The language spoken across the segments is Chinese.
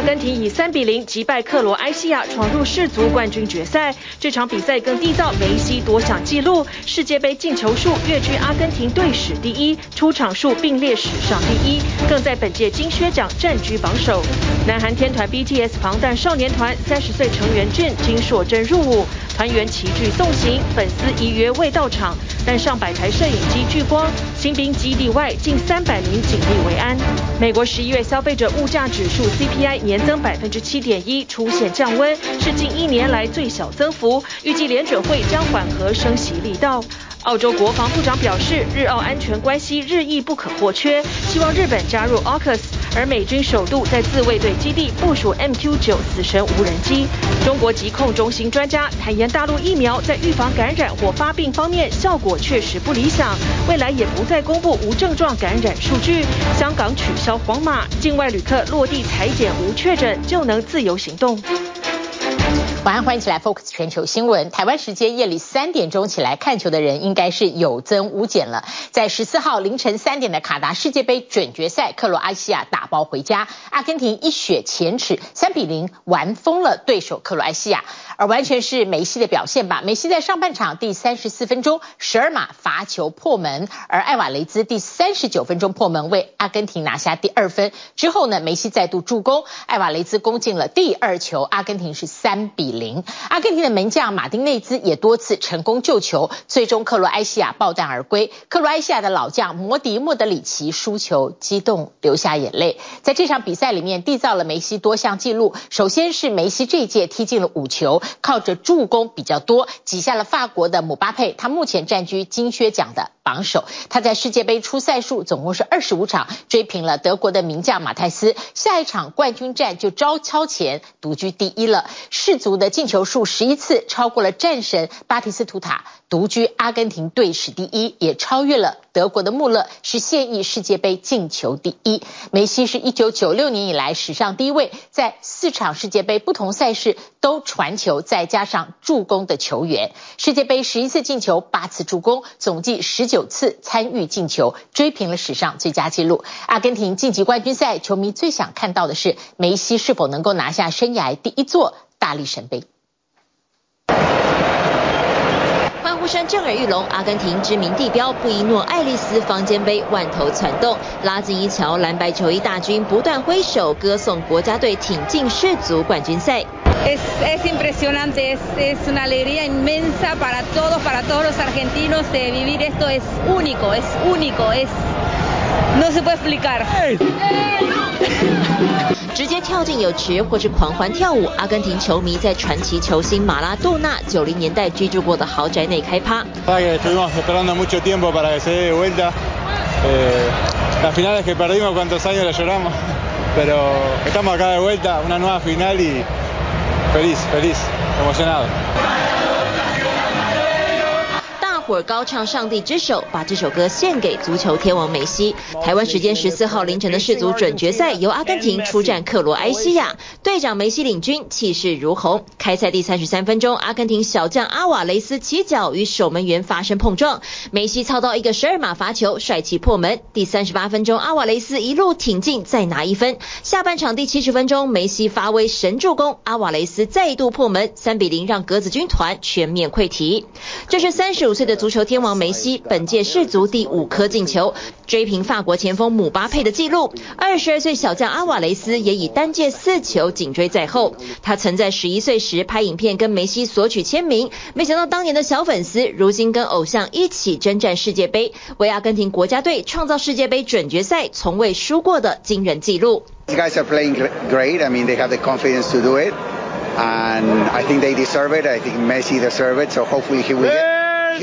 阿根廷以三比零击败克罗埃西亚，闯入世足冠军决赛。这场比赛更缔造梅西多项纪录，世界杯进球数跃居阿根廷队史第一，出场数并列史上第一，更在本届金靴奖占据榜首。南韩天团 BTS 防弹少年团三十岁成员俊金硕珍入伍。团员齐聚送行，粉丝依约未到场，但上百台摄影机聚光。新兵基地外近三百名警力围安。美国十一月消费者物价指数 CPI 年增百分之七点一，出现降温，是近一年来最小增幅。预计联准会将缓和升息力道。澳洲国防部长表示，日澳安全关系日益不可或缺，希望日本加入 AUKUS。而美军首度在自卫队基地部署 MQ-9 死神无人机。中国疾控中心专家坦言，大陆疫苗在预防感染或发病方面效果确实不理想，未来也不再公布无症状感染数据。香港取消黄码，境外旅客落地采检无确诊就能自由行动。晚安，欢迎起来，Focus 全球新闻。台湾时间夜里三点钟起来看球的人应该是有增无减了。在十四号凌晨三点的卡达世界杯准决赛，克罗埃西亚打包回家，阿根廷一雪前耻，三比零玩疯了对手克罗埃西亚。而完全是梅西的表现吧。梅西在上半场第三十四分钟十二码罚球破门，而艾瓦雷兹第三十九分钟破门为阿根廷拿下第二分。之后呢，梅西再度助攻，艾瓦雷兹攻进了第二球，阿根廷是三比零。阿根廷的门将马丁内兹也多次成功救球，最终克罗埃西亚爆弹而归。克罗埃西亚的老将摩迪莫德里奇输球，激动流下眼泪。在这场比赛里面，缔造了梅西多项纪录。首先是梅西这一届踢进了五球。靠着助攻比较多，挤下了法国的姆巴佩，他目前占据金靴奖的榜首。他在世界杯出赛数总共是二十五场，追平了德国的名将马泰斯。下一场冠军战就招超前，独居第一了。世足的进球数十一次，超过了战神巴提斯图塔，独居阿根廷队史第一，也超越了德国的穆勒，是现役世界杯进球第一。梅西是一九九六年以来史上第一位，在四场世界杯不同赛事都传球，再加上助攻的球员。世界杯十一次进球，八次助攻，总计十九次参与进球，追平了史上最佳纪录。阿根廷晋级冠军赛，球迷最想看到的是梅西是否能够拿下生涯第一座大力神杯。欢呼声震耳欲聋，阿根廷知名地标布宜诺艾利斯方尖碑万头攒动，拉近一桥蓝白球衣大军不断挥手歌颂国家队挺进世足冠军赛。直接跳进泳池或是狂欢跳舞，阿根廷球迷在传奇球星马拉多纳九零年代居住过的豪宅内开趴。会高唱上帝之手，把这首歌献给足球天王梅西。台湾时间十四号凌晨的世足准决赛，由阿根廷出战克罗埃西亚，队长梅西领军，气势如虹。开赛第三十三分钟，阿根廷小将阿瓦雷斯起脚与守门员发生碰撞，梅西操刀一个十二码罚球，帅气破门。第三十八分钟，阿瓦雷斯一路挺进，再拿一分。下半场第七十分钟，梅西发威神助攻，阿瓦雷斯再度破门，三比零让格子军团全面溃堤。这是三十五岁的。足球天王梅西本届世足第五颗进球，追平法国前锋姆巴佩的纪录。二十二岁小将阿瓦雷斯也以单届四球紧追在后。他曾在十一岁时拍影片跟梅西索取签名，没想到当年的小粉丝如今跟偶像一起征战世界杯，为阿根廷国家队创造世界杯准决赛从未输过的惊人纪录。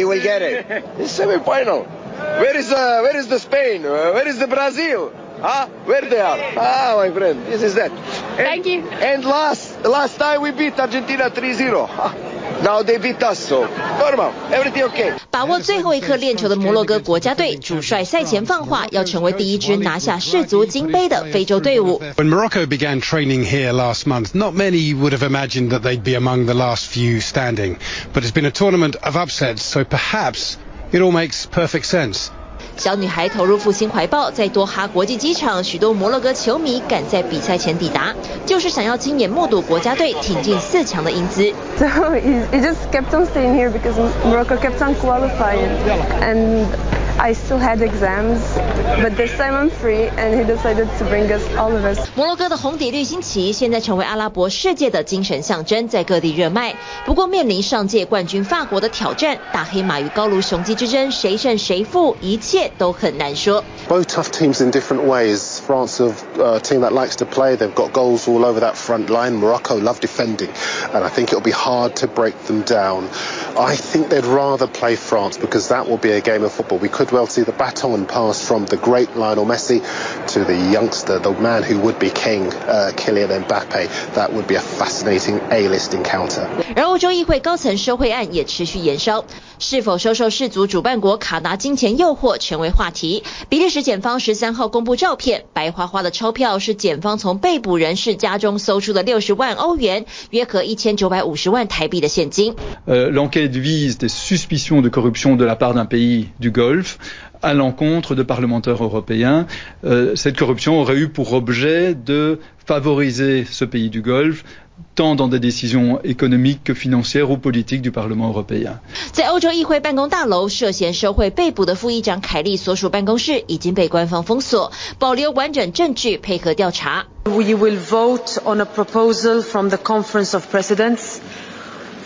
It. It's semi-final. Where is the Where is the Spain? Uh, where is the Brazil? Huh? Where they are? Ah, my friend, this is that. And, Thank you. And last last time we beat Argentina 3-0. Now they beat us, so normal. Everything okay. 把握最后一刻练球的摩洛哥国家队主帅赛前放话，要成为第一支拿下世足金杯的非洲队伍。When Morocco began training here last month, not many would have imagined that they'd be among the last few standing. But it's been a tournament of upsets, so perhaps it all makes perfect sense. 小女孩投入父亲怀抱，在多哈国际机场，许多摩洛哥球迷赶在比赛前抵达，就是想要亲眼目睹国家队挺进四强的英姿。I still had exams, but this time I'm free, and he decided to bring us all of us. 摩洛哥的红底绿星旗现在成为阿拉伯世界的精神象征，在各地热卖。不过面临上届冠军法国的挑战，大黑马与高卢雄鸡之争，谁胜谁负，一切都很难说。Both tough teams in different ways. France are a team that likes to play. They've got goals all over that front line. Morocco love defending, and I think it'll be hard to break them down. I think they'd rather play France because that will be a game of football. We could well see the baton pass from the great Lionel Messi to the youngster, the man who would be king, uh, Kylian Mbappe. That would be a fascinating A-list encounter. 而欧洲议会高层收贿案也持续延烧，是否收受世足主办国卡达金钱诱惑成为话题。比利时检方十三号公布照片， 白花花的钞票是检方从被捕人士家中搜出的六十万欧元，约合一千九百五十万台币的现金。呃，l'enquête vise des suspicions de corruption de la part d'un pays du Golfe à l'encontre de parlementaires européens. Euh, cette corruption aurait eu pour objet de favoriser ce pays du Golfe. Tant dans des décisions économiques que financières ou politiques du Parlement européen。在欧洲议会办公大楼涉嫌受贿被捕的副议长凯利所属办公室已经被官方封锁，保留完整证据配合调查。We will vote on a proposal from the Conference of Presidents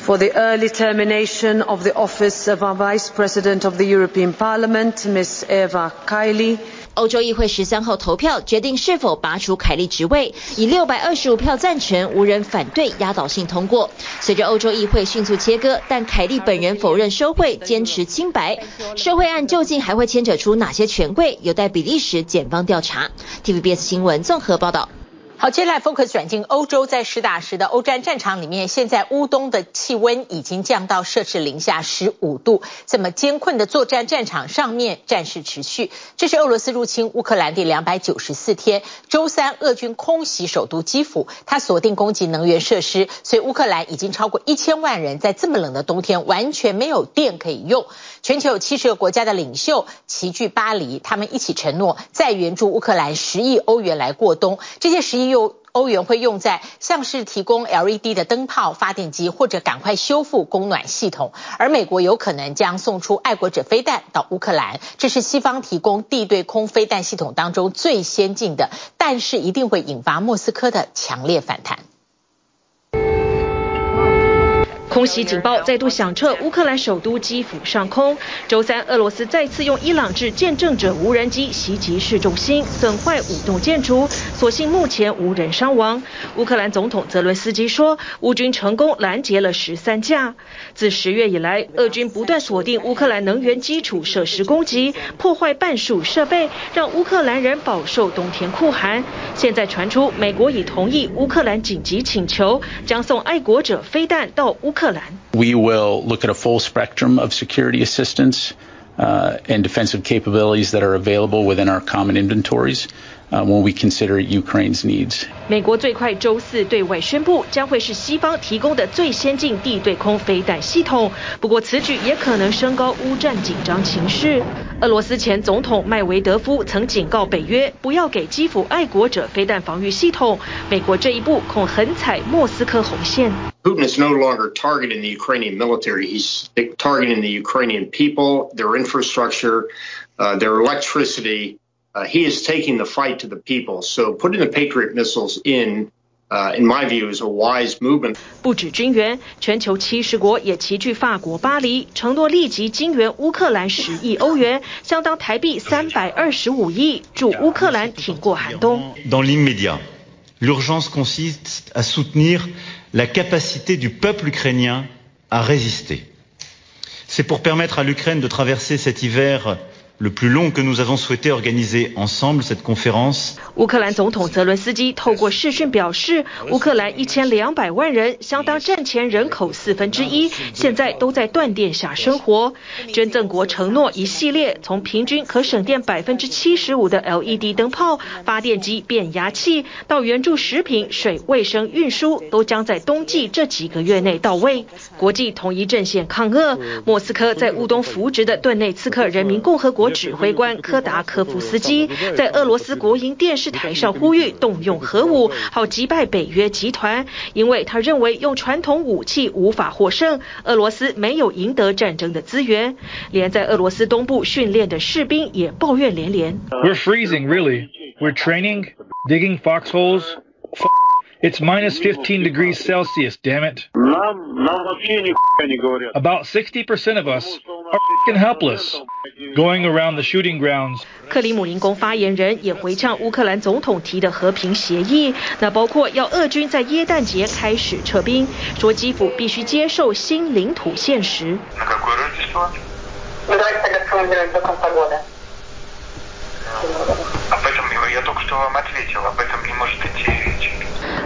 for the early termination of the office of our Vice President of the European Parliament, Ms. Eva Kaili。欧洲议会十三号投票决定是否拔除凯利职位，以六百二十五票赞成、无人反对，压倒性通过。随着欧洲议会迅速切割，但凯利本人否认收贿，坚持清白。收贿案究竟还会牵扯出哪些权贵，有待比利时检方调查。TVBS 新闻综合报道。好，接下来 focus 转进欧洲，在实打实的欧战战场里面，现在乌东的气温已经降到摄氏零下十五度，这么艰困的作战战场上面，战事持续。这是俄罗斯入侵乌克兰第两百九十四天，周三俄军空袭首都基辅，他锁定攻击能源设施，所以乌克兰已经超过一千万人在这么冷的冬天完全没有电可以用。全球有七十个国家的领袖齐聚巴黎，他们一起承诺再援助乌克兰十亿欧元来过冬。这些十亿欧元会用在像是提供 LED 的灯泡、发电机，或者赶快修复供暖系统。而美国有可能将送出爱国者飞弹到乌克兰，这是西方提供地对空飞弹系统当中最先进的，但是一定会引发莫斯科的强烈反弹。空袭警报再度响彻乌克兰首都基辅上空。周三，俄罗斯再次用伊朗制见证者无人机袭击市中心，损坏五栋建筑，所幸目前无人伤亡。乌克兰总统泽伦斯基说，乌军成功拦截了十三架。自十月以来，俄军不断锁定乌克兰能源基础设施攻击，破坏半数设备，让乌克兰人饱受冬天酷寒。现在传出，美国已同意乌克兰紧急请求，将送爱国者飞弹到乌克兰。We will look at a full spectrum of security assistance uh, and defensive capabilities that are available within our common inventories. When we consider Ukraine's needs，美国最快周四对外宣布，将会是西方提供的最先进地对空飞弹系统。不过，此举也可能升高乌战紧张情绪。 俄罗斯前总统麦维德夫曾警告北约，不要给基辅爱国者飞弹防御系统。美国这一步恐横踩莫斯科红线。Putin is no longer targeting the Ukrainian military; he's targeting the Ukrainian people, their infrastructure, uh, their electricity. Uh, he is taking the fight to the people. So putting the Patriot missiles in, uh, in my view, is a wise movement. 不止军援，全球七十国也齐聚法国巴黎，承诺立即金援乌克兰十亿欧元，相当台币三百二十五亿，助乌克兰挺过寒冬。Dans l'immédiat, l'urgence consiste à soutenir la capacité du peuple ukrainien à résister. C'est pour permettre à l'Ukraine de traverser cet hiver. Le plus long que nous avons souhaité organiser ensemble cette conférence。乌克兰总统泽伦斯基透过视讯表示，乌克兰一千两百万人，相当战前人口四分之一，现在都在断电下生活。捐赠国承诺一系列从平均可省电百分之七十五的 LED 灯泡、发电机、变压器，到援助食品、水、卫生运输，都将在冬季这几个月内到位。国际统一阵线抗俄，莫斯科在乌东扶植的顿内茨克人民共和国。指挥官柯达科夫斯基在俄罗斯国营电视台上呼吁动用核武，好击败北约集团，因为他认为用传统武器无法获胜，俄罗斯没有赢得战争的资源。连在俄罗斯东部训练的士兵也抱怨连连。We're freezing, really. We're training, digging foxholes. It's minus 15 degrees Celsius, damn it. About 60% of us are helpless going around the shooting grounds. 克里姆林宫发言人也回呛乌克兰总统提的和平协议，那包括要俄军在耶诞节开始撤兵，说基辅必须接受新领土现实。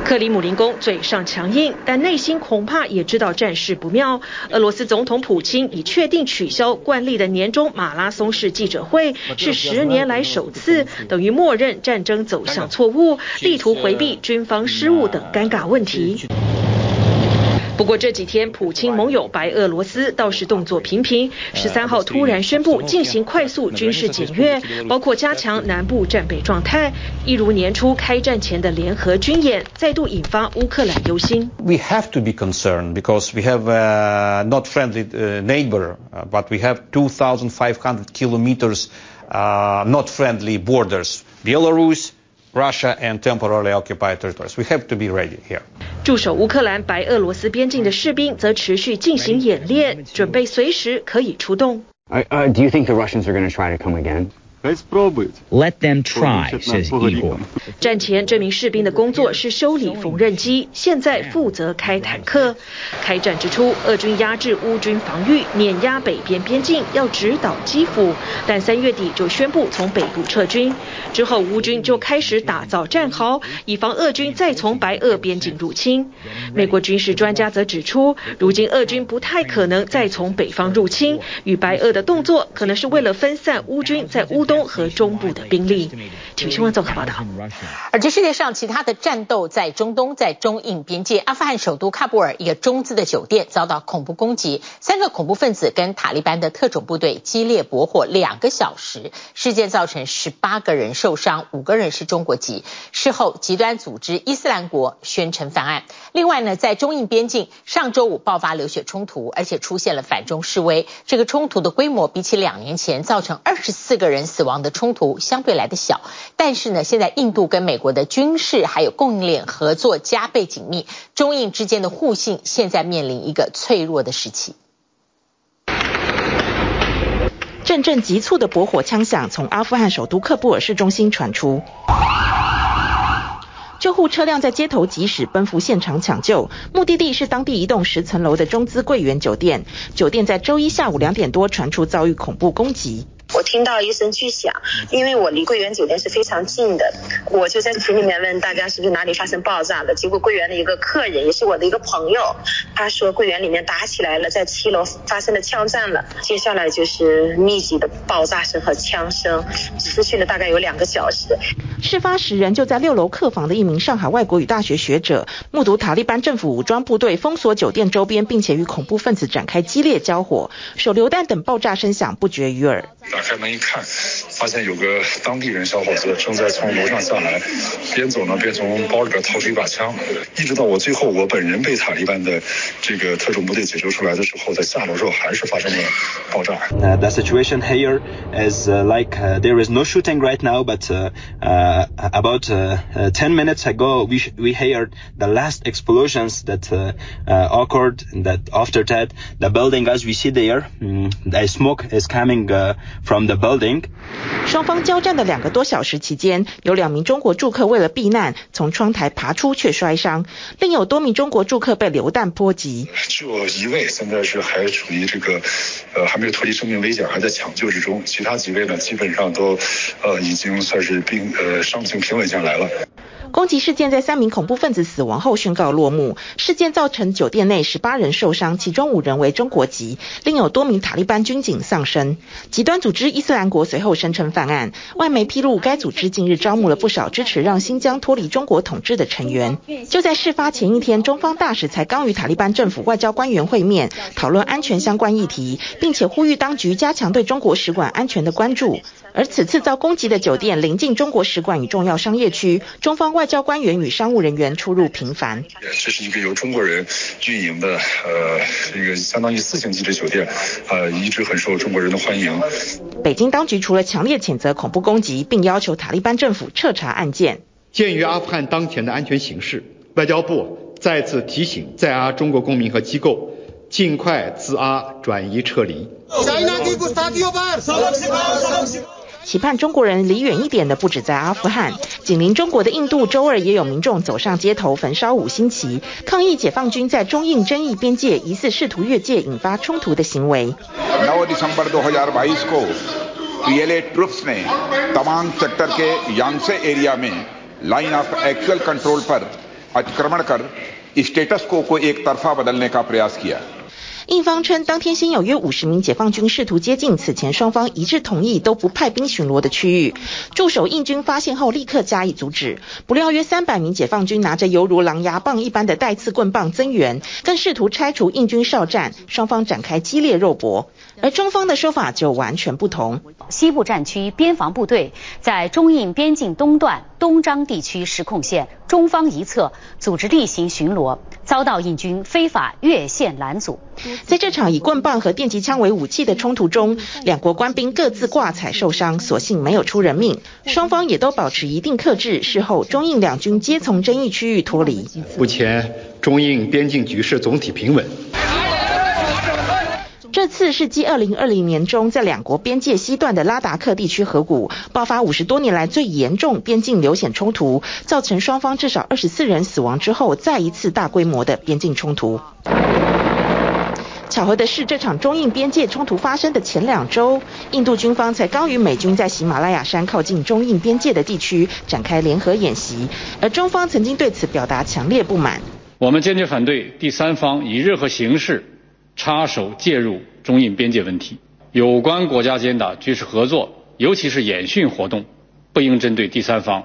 克里姆林宫嘴上强硬，但内心恐怕也知道战事不妙。俄罗斯总统普京已确定取消惯例的年终马拉松式记者会，是十年来首次，等于默认战争走向错误，力图回避军方失误等尴尬问题。不过这几天，普京盟友白俄罗斯倒是动作频频。十三号突然宣布进行快速军事检阅，包括加强南部战备状态，一如年初开战前的联合军演，再度引发乌克兰忧心。We have to be concerned because we have a not friendly neighbor, but we have 2,500 kilometers not friendly borders. Belarus, Russia, and temporarily occupied territories. We have to be ready here. 驻守乌克兰白俄罗斯边境的士兵则持续进行演练，准备随时可以出动。Uh, uh, do you think the Russians are going to try to come again? Let them try, says Igor. 战前这名士兵的工作是修理缝纫机，现在负责开坦克。开战之初，俄军压制乌军防御，碾压北边边境，要直捣基辅。但三月底就宣布从北部撤军，之后乌军就开始打造战壕，以防俄军再从白俄边境入侵。美国军事专家则指出，如今俄军不太可能再从北方入侵，与白俄的动作可能是为了分散乌军在乌东。东和中部的兵力。请新闻综合报道。而这世界上其他的战斗在中东，在中印边界，阿富汗首都喀布尔一个中资的酒店遭到恐怖攻击，三个恐怖分子跟塔利班的特种部队激烈搏火两个小时，事件造成十八个人受伤，五个人是中国籍。事后，极端组织伊斯兰国宣称犯案。另外呢，在中印边境，上周五爆发流血冲突，而且出现了反中示威。这个冲突的规模比起两年前造成二十四个人死亡的冲突相对来的小，但是呢，现在印度跟美国的军事还有供应链合作加倍紧密，中印之间的互信现在面临一个脆弱的时期。阵阵急促的驳火枪响从阿富汗首都喀布尔市中心传出，救护车辆在街头疾驶奔赴现场抢救，目的地是当地一栋十层楼的中资桂园酒店，酒店在周一下午两点多传出遭遇恐怖攻击。我听到一声巨响，因为我离桂园酒店是非常近的，我就在群里面问大家是不是哪里发生爆炸了。结果桂园的一个客人，也是我的一个朋友，他说桂园里面打起来了，在七楼发生了枪战了。接下来就是密集的爆炸声和枪声，持续了大概有两个小时。事发时人就在六楼客房的一名上海外国语大学学者，目睹塔利班政府武装部队封锁酒店周边，并且与恐怖分子展开激烈交火，手榴弹等爆炸声响不绝于耳。开门一看，发现有个当地人小伙子正在从楼上下来，边走呢边从包里边掏出一把枪，一直到我最后我本人被塔利班的这个特种部队解救出来的时候，在下楼时候还是发生了爆炸。Uh, the situation here is like uh, there is no shooting right now, but uh, uh, about uh, ten minutes ago we we heard the last explosions that uh, uh, occurred. That after that the building as we see there, um, the smoke is coming Uh, from the building. 双方交战的两个多小时期间，有两名中国住客为了避难从窗台爬出却摔伤，另有多名中国住客被流弹波及。就一位现在是还处于这个，呃，还没有脱离生命危险，还在抢救之中。其他几位呢，基本上都，呃，已经算是病，呃，伤情平稳下来了。攻击事件在三名恐怖分子死亡后宣告落幕。事件造成酒店内十八人受伤，其中五人为中国籍，另有多名塔利班军警丧生。极端组织伊斯兰国随后声称犯案。外媒披露，该组织近日招募了不少支持让新疆脱离中国统治的成员。就在事发前一天，中方大使才刚与塔利班政府外交官员会面，讨论安全相关议题，并且呼吁当局加强对中国使馆安全的关注。而此次遭攻击的酒店临近中国使馆与重要商业区，中方外交官员与商务人员出入频繁。这是一个由中国人运营的，呃，一个相当于四星级的酒店，呃，一直很受中国人的欢迎。北京当局除了强烈谴责恐怖攻击，并要求塔利班政府彻查案件。鉴于阿富汗当前的安全形势，外交部再次提醒在阿中国公民和机构，尽快自阿转移撤离。期盼中国人离远一点的不止在阿富汗，紧邻中国的印度周二也有民众走上街头焚烧五星旗，抗议解放军在中印争议边界疑似试图越界引发冲突的行为。印方称，当天先有约五十名解放军试图接近，此前双方一致同意都不派兵巡逻的区域。驻守印军发现后，立刻加以阻止。不料，约三百名解放军拿着犹如狼牙棒一般的带刺棍棒增援，更试图拆除印军哨站，双方展开激烈肉搏。而中方的说法就完全不同。西部战区边防部队在中印边境东段东张地区实控线中方一侧组织例行巡逻，遭到印军非法越线拦阻。在这场以棍棒和电击枪为武器的冲突中，两国官兵各自挂彩受伤，所幸没有出人命。双方也都保持一定克制。事后，中印两军皆从争议区域脱离。目前，中印边境局势总体平稳。这次是继二零二零年中在两国边界西段的拉达克地区河谷爆发五十多年来最严重边境流血冲突，造成双方至少二十四人死亡之后，再一次大规模的边境冲突。巧合的是，这场中印边界冲突发生的前两周，印度军方才刚与美军在喜马拉雅山靠近中印边界的地区展开联合演习，而中方曾经对此表达强烈不满。我们坚决反对第三方以任何形式插手介入中印边界问题，有关国家间的军事合作，尤其是演训活动，不应针对第三方。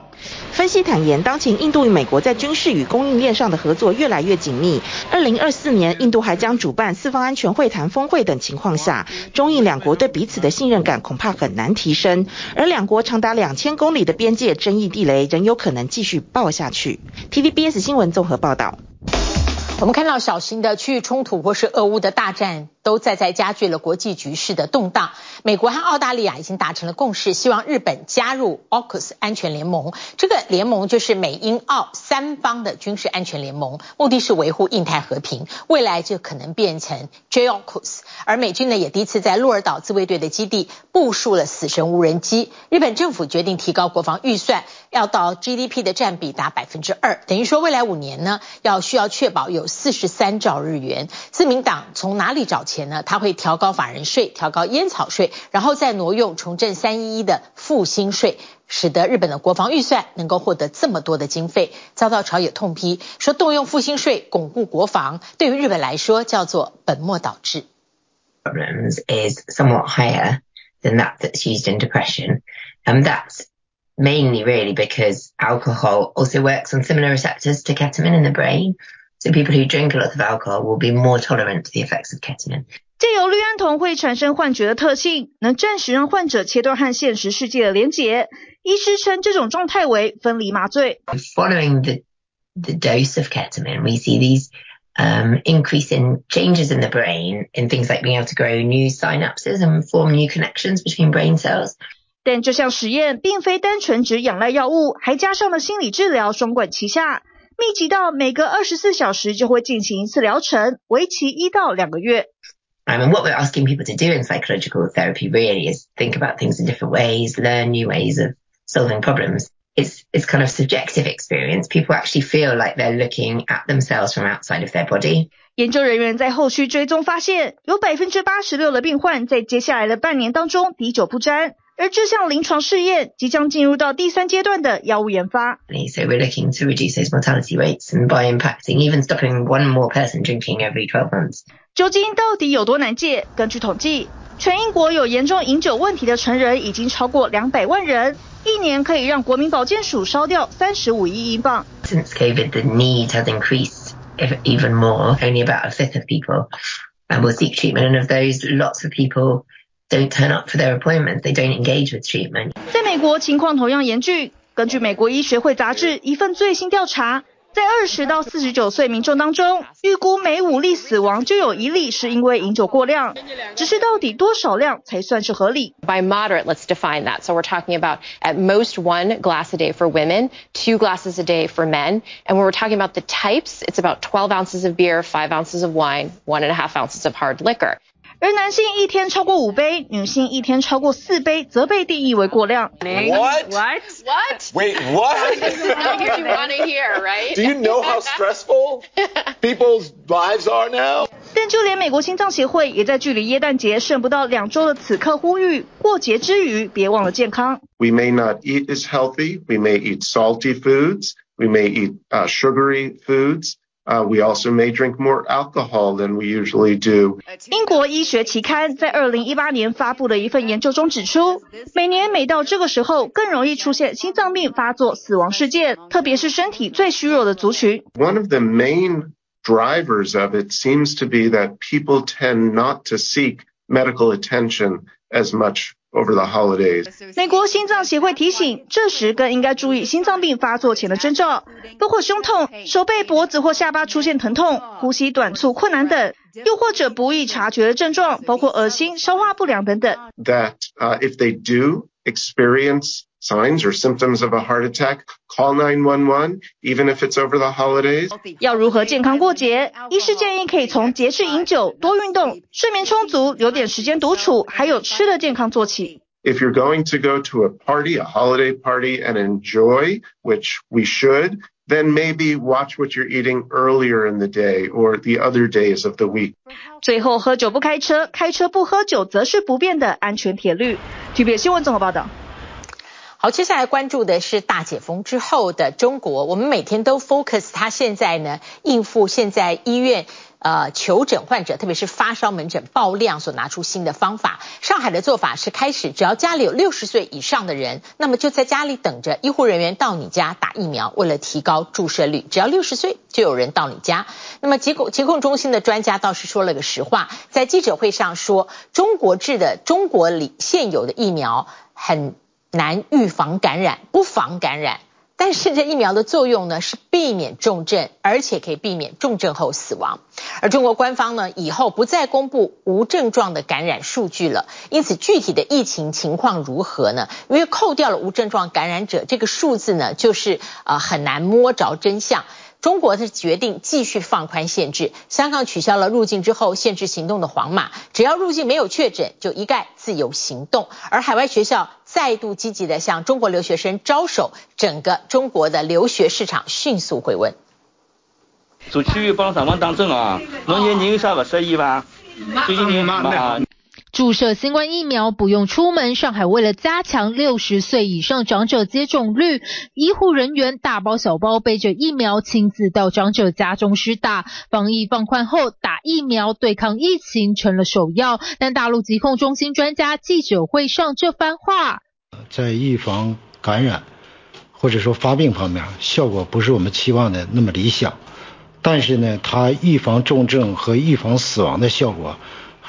分析坦言，当前印度与美国在军事与供应链上的合作越来越紧密。二零二四年，印度还将主办四方安全会谈峰会等情况下，中印两国对彼此的信任感恐怕很难提升。而两国长达两千公里的边界争议地雷，仍有可能继续爆下去。TVBS 新闻综合报道。我们看到小型的区域冲突或是俄乌的大战，都在在加剧了国际局势的动荡。美国和澳大利亚已经达成了共识，希望日本加入 AUKUS 安全联盟。这个联盟就是美英澳三方的军事安全联盟，目的是维护印太和平。未来就可能变成 JAUKUS。而美军呢，也第一次在鹿儿岛自卫队的基地部署了死神无人机。日本政府决定提高国防预算，要到 GDP 的占比达百分之二，等于说未来五年呢，要需要确保有四十三兆日元。自民党从哪里找钱呢？他会调高法人税，调高烟草税。然后再挪用重振三一一的复兴税，使得日本的国防预算能够获得这么多的经费，遭到朝野痛批，说动用复兴税巩固国防，对于日本来说叫做本末倒置。Is somewhat higher than that that's used in depression, and that's mainly really because alcohol also works on similar receptors to ketamine in the brain. So people who drink a lot of alcohol will be more tolerant to the effects of ketamine. 借由氯胺酮会产生幻觉的特性，能暂时让患者切断和现实世界的连结。医师称这种状态为分离麻醉。Following the the dose of ketamine, we see these um increase in changes in the brain in things like being able to grow new synapses and form new connections between brain cells. 但这项实验并非单纯只仰赖药物，还加上了心理治疗，双管齐下，密集到每隔二十四小时就会进行一次疗程，为期一到两个月。I mean, what we're asking people to do in psychological therapy really is think about things in different ways, learn new ways of solving problems. It's, it's kind of subjective experience. People actually feel like they're looking at themselves from outside of their body. 研究人员在后续追踪发现，有百分之八十六的病患在接下来的半年当中滴酒不沾，而这项临床试验即将进入到第三阶段的药物研发。So we're looking to reduce those mortality rates and by impacting even stopping one more person drinking every 12 months. 酒精到底有多难戒？根据统计，全英国有严重饮酒问题的成人已经超过两百万人，一年可以让国民保健署烧掉三十五亿英镑。Since COVID, the need has increased even more. Only about a fifth of people will seek treatment, and of those, lots of people don't turn up for their appointments. They don't engage with treatment. 在美国情况同样严峻。根据美国医学会杂志一份最新调查，在二十到四十九岁民众当中，预估每五例死亡就有一例是因为饮酒过量。只是到底多少量才算是合理？By moderate, let's define that. So we're talking about at most one glass a day for women, two glasses a day for men. And when we're talking about the types, it's about 12 ounces of beer, five ounces of wine, one and a half ounces of hard liquor. 而男性一天超过五杯，女性一天超过四杯，则被定义为过量。What? What? What? Wait, what? This is not what you want to hear, right? Do you know how stressful people's lives are now? 但就连美国心脏协会也在距离耶诞节剩不到两周的此刻呼吁：过节之余，别忘了健康。We may not eat as healthy. We may eat salty foods. We may eat uh, sugary foods. Uh, we also may drink more alcohol than we usually do. 英国医学期刊在二零一八年发布的一份研究中指出，每年每到这个时候，更容易出现心脏病发作、死亡事件，特别是身体最虚弱的族群。One of the main drivers of it seems to be that people tend not to seek medical attention as much over the holidays. 美国心脏协会提醒，这时更应该注意心脏病发作前的征兆，包括胸痛、手背、脖子或下巴出现疼痛、呼吸短促困难等，又或者不易察觉的症状，包括恶心、消化不良等等。That uh, if they do experience signs or symptoms of a heart attack, call 911, even if it's over the holidays. 要如何健康过节？医师建议可以从节制饮酒、多运动、睡眠充足、留点时间独处，还有吃的健康做起。If you're going to go to a party, a holiday party, and enjoy, which we should, then maybe watch what you're eating earlier in the day or the other days of the week. 最后，喝酒不开车，开车不喝酒，则是不变的安全铁律。TVBS 新闻综合报道。 好，接下来关注的是大解封之后的中国。我们每天都 focus，它现在呢应付现在医院呃求诊患者，特别是发烧门诊爆量所拿出新的方法。上海的做法是开始，只要家里有六十岁以上的人，那么就在家里等着医护人员到你家打疫苗。为了提高注射率，只要六十岁就有人到你家。那么疾控疾控中心的专家倒是说了个实话，在记者会上说，中国制的中国里现有的疫苗很。难预防感染，不防感染，但是这疫苗的作用呢是避免重症，而且可以避免重症后死亡。而中国官方呢以后不再公布无症状的感染数据了，因此具体的疫情情况如何呢？因为扣掉了无症状感染者，这个数字呢就是呃很难摸着真相。中国是决定继续放宽限制，香港取消了入境之后限制行动的黄码，只要入境没有确诊，就一概自由行动。而海外学校再度积极地向中国留学生招手，整个中国的留学市场迅速回温。做区域帮上网当真啊，农业你有啥不适意吧？最近你嘛。注射新冠疫苗不用出门，上海为了加强六十岁以上长者接种率，医护人员大包小包背着疫苗，亲自到长者家中施打。防疫放宽后，打疫苗对抗疫情成了首要。但大陆疾控中心专家记者会上这番话，在预防感染或者说发病方面，效果不是我们期望的那么理想。但是呢，它预防重症和预防死亡的效果。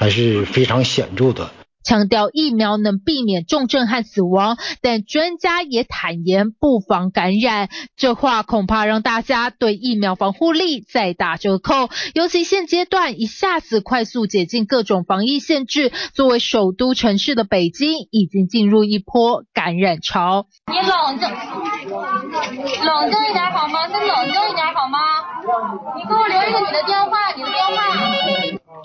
还是非常显著的。强调疫苗能避免重症和死亡，但专家也坦言不防感染。这话恐怕让大家对疫苗防护力再打折扣。尤其现阶段一下子快速解禁各种防疫限制，作为首都城市的北京已经进入一波感染潮。你冷静，冷静一点好吗？再冷静一点好吗？你给我留一个你的电话，你的电话。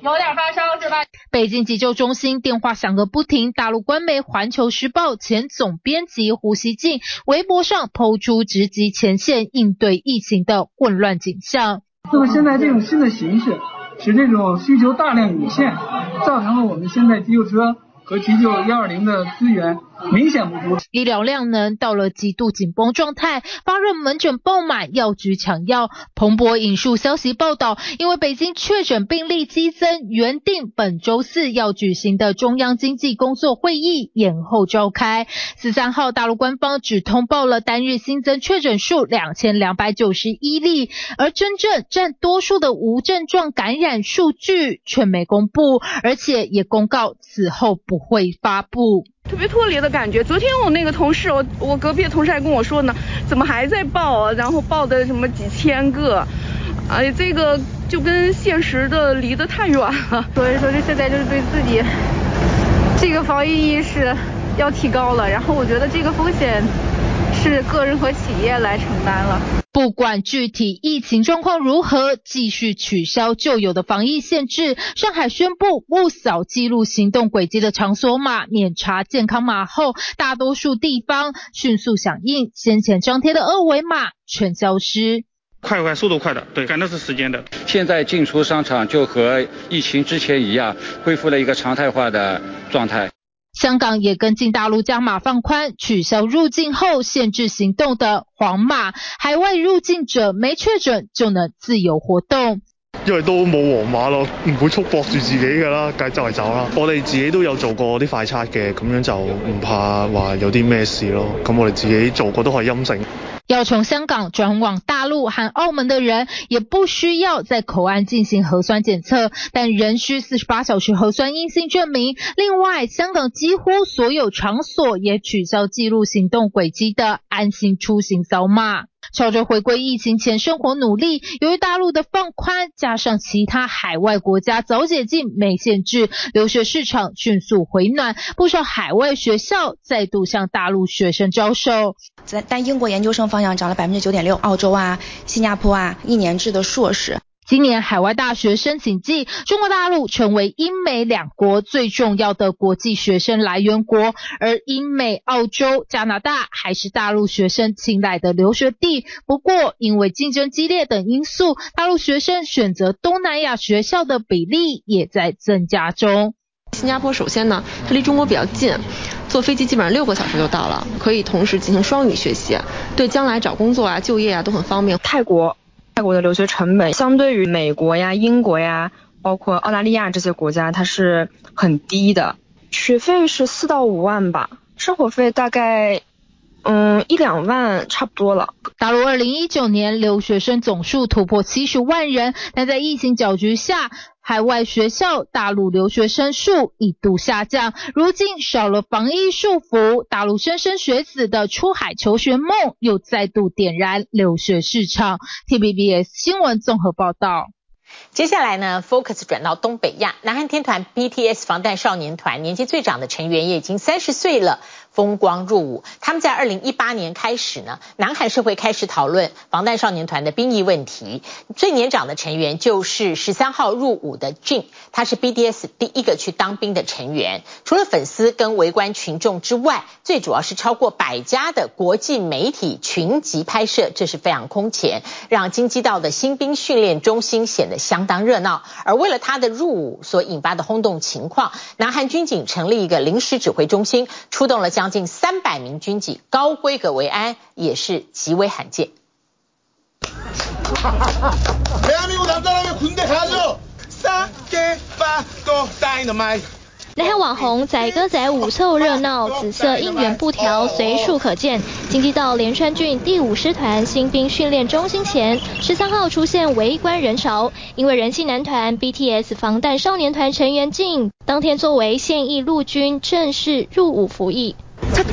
有点发烧是吧？北京急救中心电话响个不停。大陆官媒《环球时报》前总编辑胡锡进微博上抛出直击前线应对疫情的混乱景象。那么现在这种新的形势，使这种需求大量涌现，造成了我们现在急救车和急救幺二零的资源明显不足。医疗量能到了极度紧绷状态，发热门诊爆满，药局抢药。彭博引述消息报道，因为北京确诊病例激增，原定本周四要举行的中央经济工作会议延后召开。十三号，大陆官方只通报了单日新增确诊数两千两百九十一例，而真正占多数的无症状感染数据却没公布，而且也公告此后不会发布。特别脱离的感觉。昨天我那个同事，我我隔壁的同事还跟我说呢，怎么还在报啊？然后报的什么几千个，哎，这个就跟现实的离得太远了。所以说，这现在就是对自己这个防疫意识要提高了。然后我觉得这个风险是个人和企业来承担了。不管具体疫情状况如何，继续取消旧有的防疫限制。上海宣布不扫记录行动轨迹的场所码，免查健康码后，大多数地方迅速响应，先前张贴的二维码全消失。快快，速度快的，对，赶的是时间的。现在进出商场就和疫情之前一样，恢复了一个常态化的状态。香港也跟进大陆加码放宽，取消入境后限制行动的黄码，海外入境者没确诊就能自由活动。因为都冇黄码咯，唔会束缚住自己噶啦，梗系周围走啦。我哋自己都有做过啲快测嘅，咁样就唔怕话有啲咩事咯。咁我哋自己做过都系阴性。要从香港转往大陆和澳门的人，也不需要在口岸进行核酸检测，但仍需四十八小时核酸阴性证明。另外，香港几乎所有场所也取消记录行动轨迹的安心出行扫码。朝着回归疫情前生活努力，由于大陆的放宽，加上其他海外国家早解禁没限制，留学市场迅速回暖，不少海外学校再度向大陆学生招收。在但英国研究生方向涨了百分之九点六，澳洲啊、新加坡啊，一年制的硕士。今年海外大学申请季，中国大陆成为英美两国最重要的国际学生来源国，而英美、澳洲、加拿大还是大陆学生青睐的留学地。不过，因为竞争激烈等因素，大陆学生选择东南亚学校的比例也在增加中。新加坡首先呢，它离中国比较近，坐飞机基本上六个小时就到了，可以同时进行双语学习，对将来找工作啊、就业啊都很方便。泰国。泰国的留学成本相对于美国呀、英国呀，包括澳大利亚这些国家，它是很低的。学费是四到五万吧，生活费大概，嗯，一两万差不多了。大陆二零一九年留学生总数突破七十万人，但在疫情搅局下，海外学校大陆留学生数一度下降，如今少了防疫束缚，大陆莘莘学子的出海求学梦又再度点燃留学市场。T B B S 新闻综合报道。接下来呢，Focus 转到东北亚，南韩天团 BTS 防弹少年团年纪最长的成员也已经三十岁了。风光入伍，他们在二零一八年开始呢，南韩社会开始讨论防弹少年团的兵役问题。最年长的成员就是十三号入伍的 Jin，他是 BDS 第一个去当兵的成员。除了粉丝跟围观群众之外，最主要是超过百家的国际媒体群集拍摄，这是非常空前，让京畿道的新兵训练中心显得相当热闹。而为了他的入伍所引发的轰动情况，南韩军警成立一个临时指挥中心，出动了将近三百名军警，高规格维安也是极为罕见。南韩网红载歌载舞凑热闹，紫色应援布条随处可见。经济到连川郡第五师团新兵训练中心前，十三号出现围观人潮，因为人气男团 BTS 防弹少年团成员 Jin 当天作为现役陆军正式入伍服役。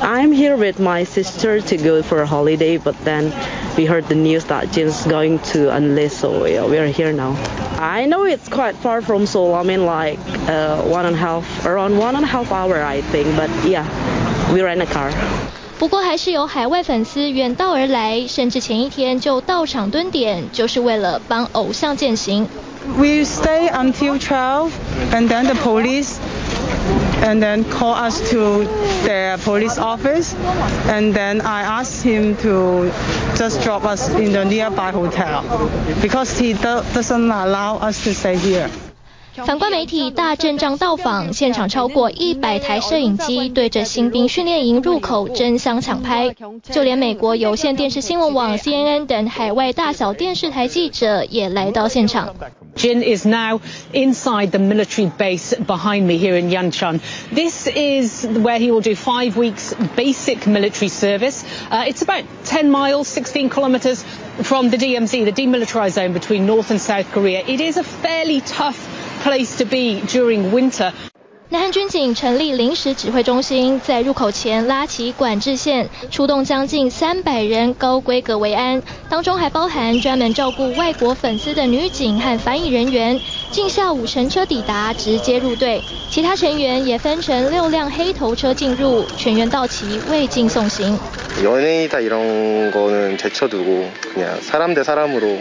I'm here with my sister to go for a holiday, but then we heard the news that Jin's going to enlist, so yeah, we are here now. I know it's quite far from Seoul. I mean, like uh, one and a half, around one and a half hour, I think. But yeah, we rent a car. 不过还是有海外粉丝远道而来，甚至前一天就到场蹲点，就是为了帮偶像饯行。We stay until 12, and then the police and then call us to the police office, and then I asked him to just drop us in the nearby hotel because he doesn't allow us to stay here. 反观媒体大阵仗到访，现场超过一百台摄影机对着新兵训练营入口争相抢拍，就连美国有线电视新闻网 CNN 等海外大小电视台记者也来到现场。Jin is now inside the military base behind me here in Yancheng. This is where he will do five weeks basic military service. Uh, it's about 10 miles, 16 kilometers from the DMZ, the demilitarized zone between North and South Korea. It is a fairly tough place to be during winter. 南韩军警成立临时指挥中心，在入口前拉起管制线，出动将近三百人高规格维安，当中还包含专门照顾外国粉丝的女警和翻译人员。近下午乘车抵达，直接入队，其他成员也分成六辆黑头车进入，全员到齐未经送行。연예인이다이런거는제쳐두고그냥사람대사람으로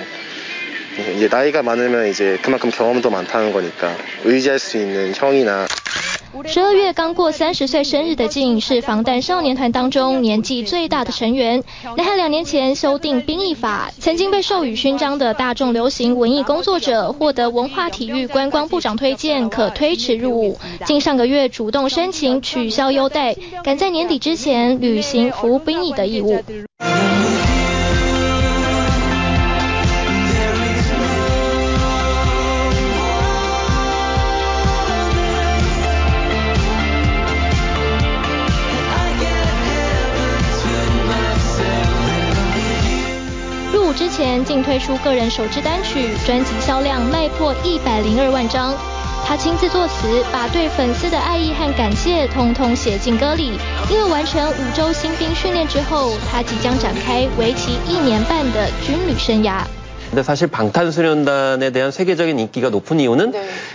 이제 나이가 많으면 이제 그만큼 경험도 많다는 거니까 의지할 수 있는 형이나 十二月刚过三十岁生日的静是防弹少年团当中年纪最大的成员。南韩两年前修订兵役法，曾经被授予勋章的大众流行文艺工作者获得文化体育观光部长推荐，可推迟入伍。静上个月主动申请取消优待，赶在年底之前履行服兵役的义务。 竟推出个人首支单曲，专辑销量迈破一百零二万张。他亲自作词，把对粉丝的爱意和感谢通通写进歌里。因为完成五周新兵训练之后，他即将展开为期一年半的军旅生涯。 근데 사실 방탄소년단에 대한 세계적인 인기가 높은 이유는 네.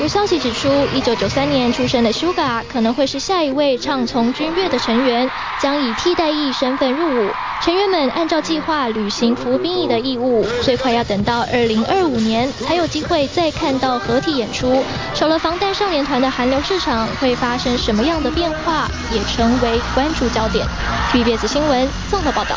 有消息指出，一九九三年出生的 Suga 可能会是下一位唱从军乐的成员，将以替代役身份入伍。成员们按照计划履行服兵役的义务，最快要等到二零二五年才有机会再看到合体演出。少了防弹少年团的韩流市场会发生什么样的变化，也成为关注焦点。TVBS 新闻综合报道。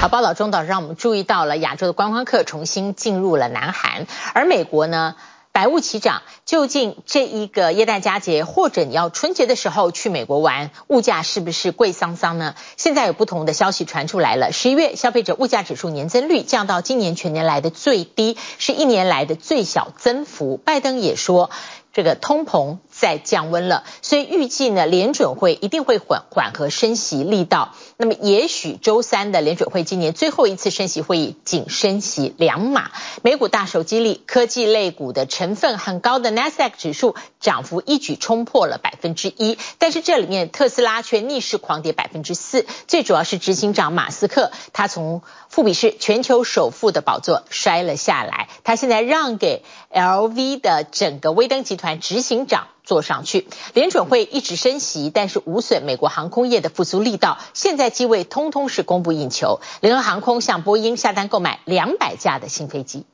好，报道中倒是让我们注意到了亚洲的观光客重新进入了南韩，而美国呢？百物齐涨，究竟这一个耶诞佳节，或者你要春节的时候去美国玩，物价是不是贵桑桑呢？现在有不同的消息传出来了。十一月消费者物价指数年增率降到今年全年来的最低，是一年来的最小增幅。拜登也说，这个通膨在降温了，所以预计呢，联准会一定会缓缓和升息力道。那么，也许周三的联准会今年最后一次升息会议仅升息两码。美股大手激励，科技类股的成分很高的 Nasdaq 指数涨幅一举冲破了百分之一，但是这里面特斯拉却逆势狂跌百分之四。最主要是执行长马斯克，他从富比士全球首富的宝座摔了下来，他现在让给 LV 的整个威登集团执行长坐上去。联准会一直升息，但是无损美国航空业的复苏力道。现在机位通通是供不应求，联合航空向波音下单购买两百架的新飞机。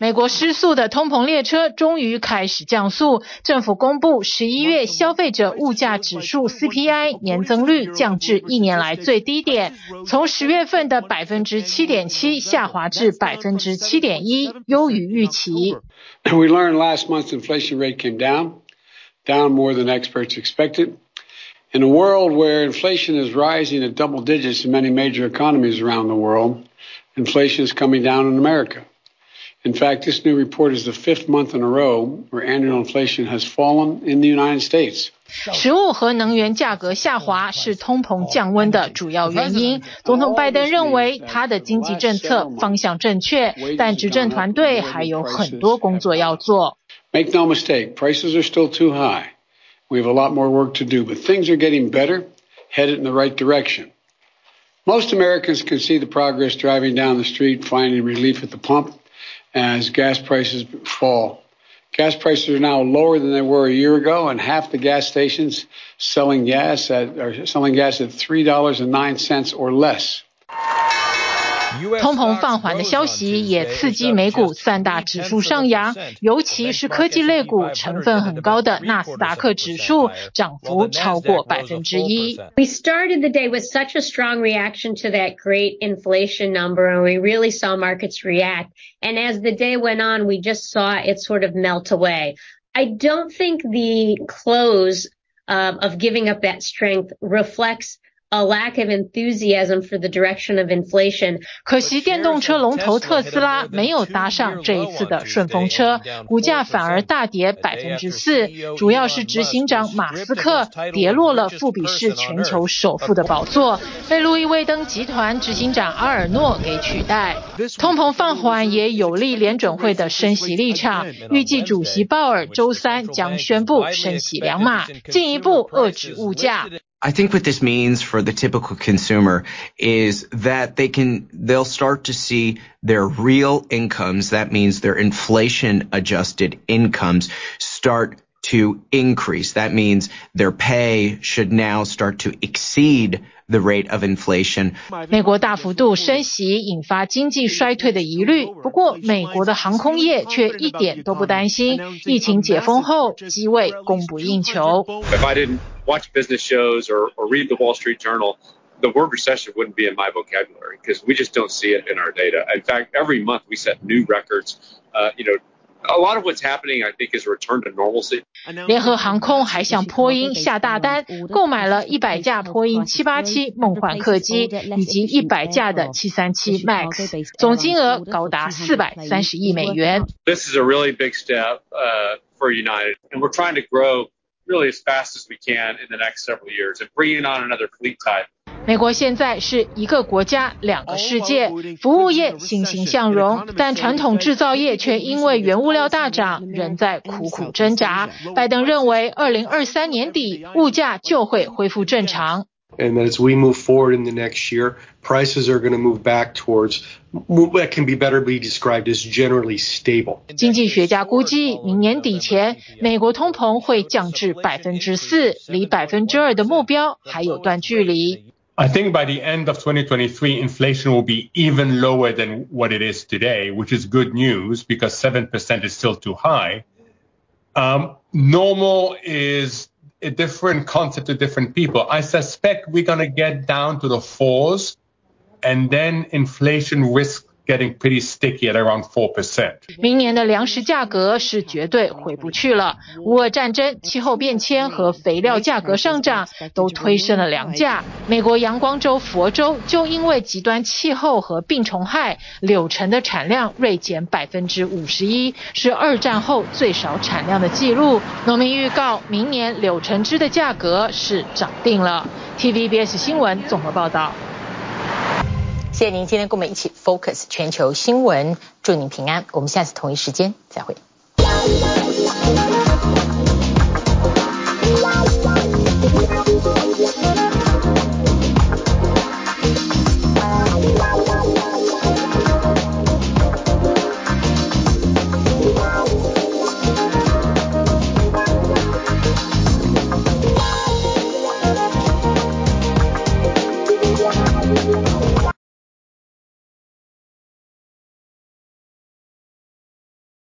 美国失速的通膨列车终于开始降速，政府公布十一月消费者物价指数 CPI 年增率降至一年来最低点，从十月份的百分之七点七下滑至百分之七点一，优于预期。We learned last month's inflation rate came down, down more than experts expected. In a world where inflation is rising at double digits in many major economies around the world, inflation is coming down in America. In fact, this new report is the fifth month in a row where annual inflation has fallen in the United States. 食物和能源价格下滑是通膨降温的主要原因。总统拜登认为他的经济政策方向正确，但执政团队还有很多工作要做。Make no mistake, prices are still too high. We have a lot more work to do, but things are getting better, headed in the right direction. Most Americans can see the progress driving down the street, finding relief at the pump. as gas prices fall. Gas prices are now lower than they were a year ago, and half the gas stations selling gas at, are selling gas at $3.09 or less. 通膨放缓的消息也刺激美股三大指数上扬，尤其是科技类股成分很高的纳斯达克指数涨幅超过百分之一。We started the day with such a strong reaction to that great inflation number, and we really saw markets react. And as the day went on, we just saw it sort of melt away. I don't think the close uh, of giving up that strength reflects A lack of enthusiasm for the direction of inflation。可惜电动车龙头特斯拉没有搭上这一次的顺风车，股价反而大跌百分之四，主要是执行长马斯克跌落了富比士全球首富的宝座，被路易威登集团执行长阿尔诺给取代。通膨放缓也有利联准会的升息立场，预计主席鲍尔周三将宣布升息两码，进一步遏制物价。I think what this means for the typical consumer is that they can, they'll start to see their real incomes. That means their inflation adjusted incomes start to increase. That means their pay should now start to exceed the rate of inflation. 美国大幅度升息引发经济衰退的疑虑，不过美国的航空业却一点都不担心。疫情解封后，机位供不应求。If I didn't watch business shows or, or read the Wall Street Journal, the word recession wouldn't be in my vocabulary because we just don't see it in our data. In fact, every month we set new records. Uh, you know, a lot of what's happening, I think, is a return to normalcy. 联合航空还向波音下大单，购买了一百架波音七八七梦幻客机以及一百架的七三七 MAX，总金额高达四百三十亿美元。This is a really big step uh, for United, and we're trying to grow really as fast as we can in the next several years and bringing on another fleet type. 美国现在是一个国家两个世界，服务业欣欣向荣，但传统制造业却因为原物料大涨，仍在苦苦挣扎。拜登认为，二零二三年底物价就会恢复正常。And as we move forward in the next year, prices are going to move back towards what can be better be described as generally stable. 经济学家估计，明年底前，美国通膨会降至百分之四，离百分之二的目标还有段距离。I think by the end of 2023, inflation will be even lower than what it is today, which is good news because 7% is still too high. Um, normal is a different concept to different people. I suspect we're going to get down to the fours and then inflation risk getting pretty sticky at around 4%. 明年的粮食价格是绝对回不去了。乌俄战争、气候变迁和肥料价格上涨都推升了粮价。美国阳光州佛州就因为极端气候和病虫害，柳橙的产量锐减百分之五十一，是二战后最少产量的记录。农民预告，明年柳橙汁的价格是涨定了。TVBS 新闻综合报道。谢谢您今天跟我们一起 focus 全球新闻祝您平安我们下次同一时间再会。